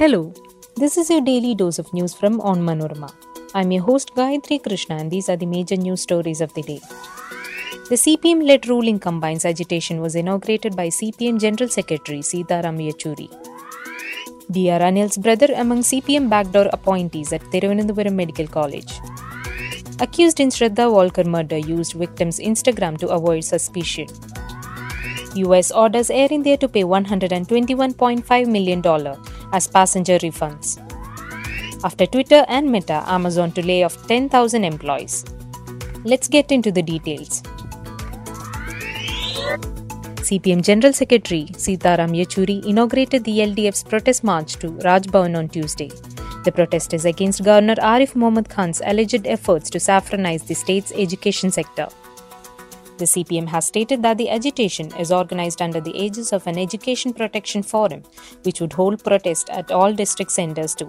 Hello, this is your daily dose of news from Onmanorama. I'm your host Gayatri Krishna, and these are the major news stories of the day. The CPM led ruling combines agitation was inaugurated by CPM General Secretary Sitaram Yechury. D.R. Anil's brother among CPM backdoor appointees at Thiruvananthapuram Medical College. Accused in Shraddha Walkar murder used victim's Instagram to avoid suspicion. US orders Air India to pay $121.5 million as passenger refunds. After Twitter and Meta, Amazon to lay off 10,000 employees. Let's get into the details. CPM General Secretary Sitaram Yechury inaugurated the LDF's protest march to Raj on Tuesday. The protest is against Governor Arif Mohammad Khan's alleged efforts to saffronize the state's education sector. The CPM has stated that the agitation is organized under the aegis of an education protection forum, which would hold protest at all district centers too.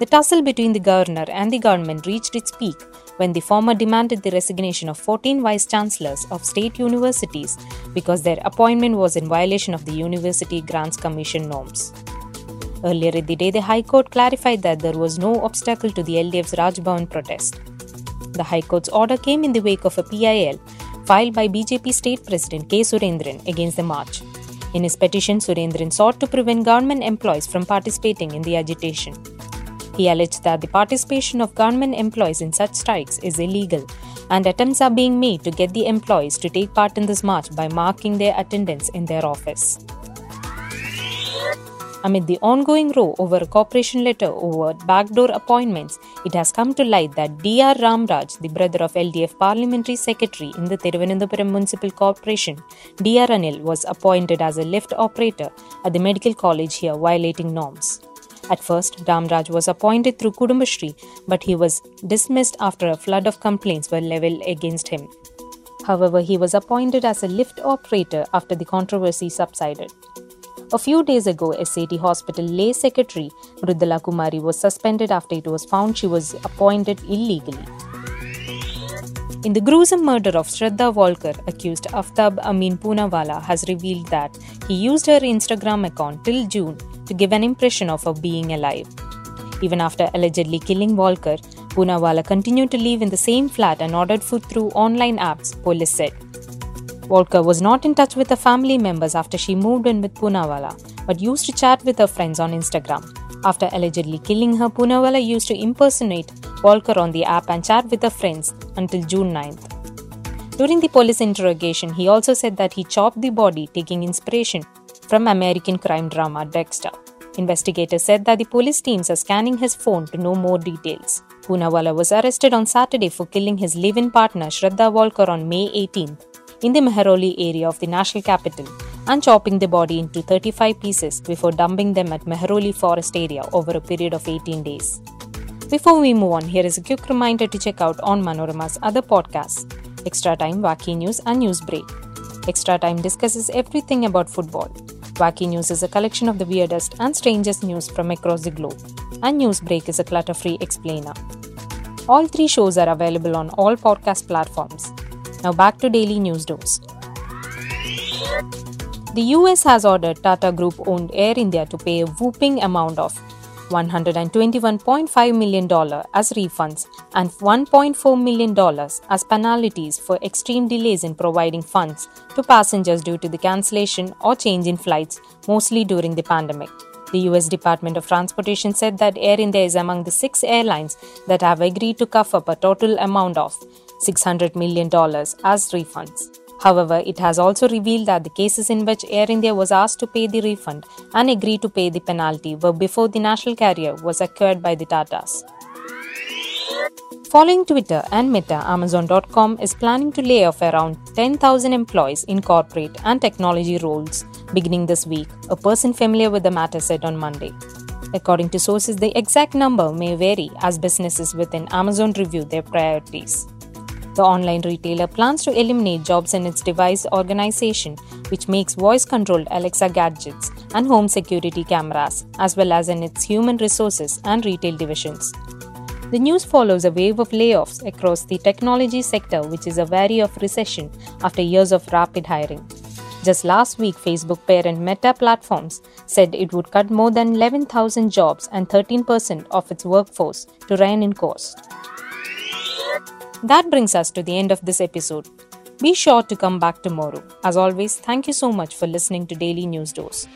The tussle between the governor and the government reached its peak when the former demanded the resignation of 14 vice chancellors of state universities because their appointment was in violation of the University Grants Commission norms. Earlier in the day, the High Court clarified that there was no obstacle to the LDF's Raj Bhavan protest. The High Court's order came in the wake of a PIL filed by BJP State President K. Surendran against the march. In his petition, Surendran sought to prevent government employees from participating in the agitation. He alleged that the participation of government employees in such strikes is illegal and attempts are being made to get the employees to take part in this march by marking their attendance in their office. Amid the ongoing row over a cooperation letter over backdoor appointments, it has come to light that D.R. Ramraj, the brother of LDF Parliamentary Secretary in the Thiruvananthapuram Municipal Corporation, D.R. Anil, was appointed as a lift operator at the medical college here, violating norms. At first, Ramraj was appointed through Kudumbashree, but he was dismissed after a flood of complaints were leveled against him. However, he was appointed as a lift operator after the controversy subsided. A few days ago, SAT Hospital lay secretary Mridula Kumari was suspended after it was found she was appointed illegally. In the gruesome murder of Shraddha Walkar, accused Aftab Amin Poonawalla has revealed that he used her Instagram account till June to give an impression of her being alive. Even after allegedly killing Walkar, Poonawalla continued to live in the same flat and ordered food through online apps, police said. Walkar was not in touch with her family members after she moved in with Poonawalla, but used to chat with her friends on Instagram. After allegedly killing her, Poonawalla used to impersonate Walkar on the app and chat with her friends until June 9th. During the police interrogation, he also said that he chopped the body, taking inspiration from American crime drama Dexter. Investigators said that the police teams are scanning his phone to know more details. Poonawalla was arrested on Saturday for killing his live-in partner Shraddha Walkar on May 18th in the Mehrauli area of the national capital and chopping the body into 35 pieces before dumping them at Mehrauli forest area over a period of 18 days. Before we move on, here is a quick reminder to check out Onmanorama's other podcasts Extra Time, Wacky News, and News Break. Extra Time discusses everything about football. Wacky News is a collection of the weirdest and strangest news from across the globe, and Newsbreak is a clutter free explainer. All three shows are available on all podcast platforms. Now back to daily news dose. The US has ordered Tata Group owned Air India to pay a whooping amount of $121.5 million as refunds and $1.4 million as penalties for extreme delays in providing funds to passengers due to the cancellation or change in flights, mostly during the pandemic. The US Department of Transportation said that Air India is among the six airlines that have agreed to cough up a total amount of $600 million as refunds. However, it has also revealed that the cases in which Air India was asked to pay the refund and agreed to pay the penalty were before the national carrier was acquired by the Tatas. Following Twitter and Meta, Amazon.com is planning to lay off around 10,000 employees in corporate and technology roles beginning this week, a person familiar with the matter said on Monday. According to sources, the exact number may vary as businesses within Amazon review their priorities. The online retailer plans to eliminate jobs in its device organization, which makes voice controlled Alexa gadgets and home security cameras, as well as in its human resources and retail divisions. The news follows a wave of layoffs across the technology sector, which is a wary of recession after years of rapid hiring. Just last week, Facebook parent Meta Platforms said it would cut more than 11,000 jobs and 13% of its workforce to rein in cost. That brings us to the end of this episode. Be sure to come back tomorrow. As always, thank you so much for listening to Daily News Dose.